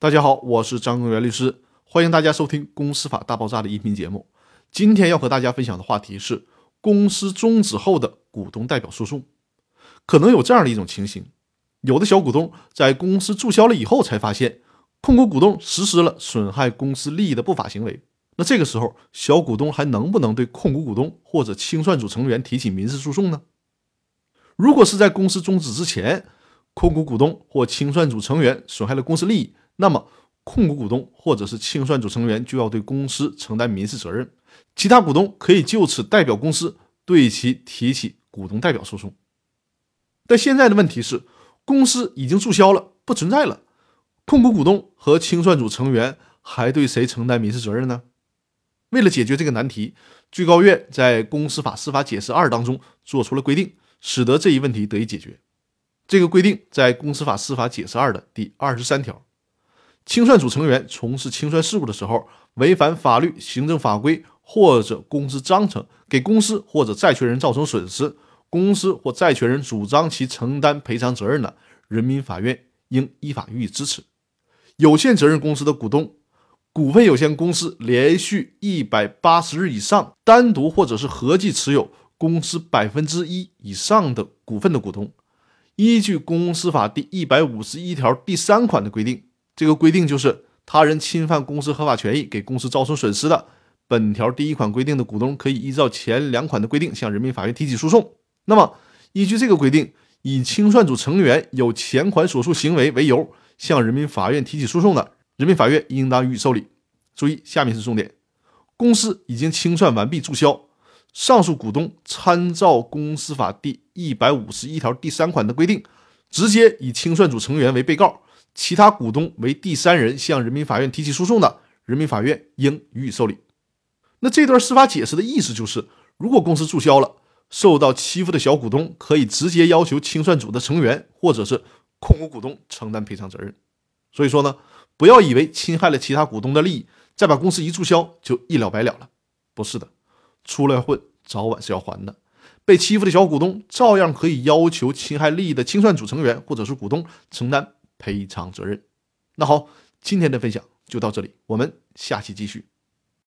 大家好，我是张根元律师，欢迎大家收听《公司法大爆炸》的音频节目。今天要和大家分享的话题是公司终止后的股东代表诉讼。可能有这样的一种情形：有的小股东在公司注销了以后，才发现控股股东实施了损害公司利益的不法行为。那这个时候，小股东还能不能对控股股东或者清算组成员提起民事诉讼呢？如果是在公司终止之前，控股股东或清算组成员损害了公司利益，那么，控股股东或者是清算组成员就要对公司承担民事责任，其他股东可以就此代表公司对其提起股东代表诉讼。但现在的问题是，公司已经注销了，不存在了，控股股东和清算组成员还对谁承担民事责任呢？为了解决这个难题，最高院在《公司法司法解释二》当中做出了规定，使得这一问题得以解决。这个规定在《公司法司法解释二》的第二十三条。清算组成员从事清算事务的时候，违反法律、行政法规或者公司章程，给公司或者债权人造成损失，公司或债权人主张其承担赔偿责任的，人民法院应依法予以支持。有限责任公司的股东、股份有限公司连续一百八十日以上单独或者是合计持有公司百分之一以上的股份的股东，依据公司法第一百五十一条第三款的规定。这个规定就是他人侵犯公司合法权益，给公司造成损失的，本条第一款规定的股东可以依照前两款的规定向人民法院提起诉讼。那么，依据这个规定，以清算组成员有前款所述行为为由向人民法院提起诉讼的，人民法院应当予以受理。注意，下面是重点：公司已经清算完毕注销，上述股东参照公司法第一百五十一条第三款的规定，直接以清算组成员为被告。其他股东为第三人向人民法院提起诉讼的，人民法院应予以受理。那这段司法解释的意思就是，如果公司注销了，受到欺负的小股东可以直接要求清算组的成员或者是控股股东承担赔偿责任。所以说呢，不要以为侵害了其他股东的利益，再把公司一注销就一了百了了。不是的，出来混早晚是要还的。被欺负的小股东照样可以要求侵害利益的清算组成员或者是股东承担。赔偿责任。那好，今天的分享就到这里，我们下期继续。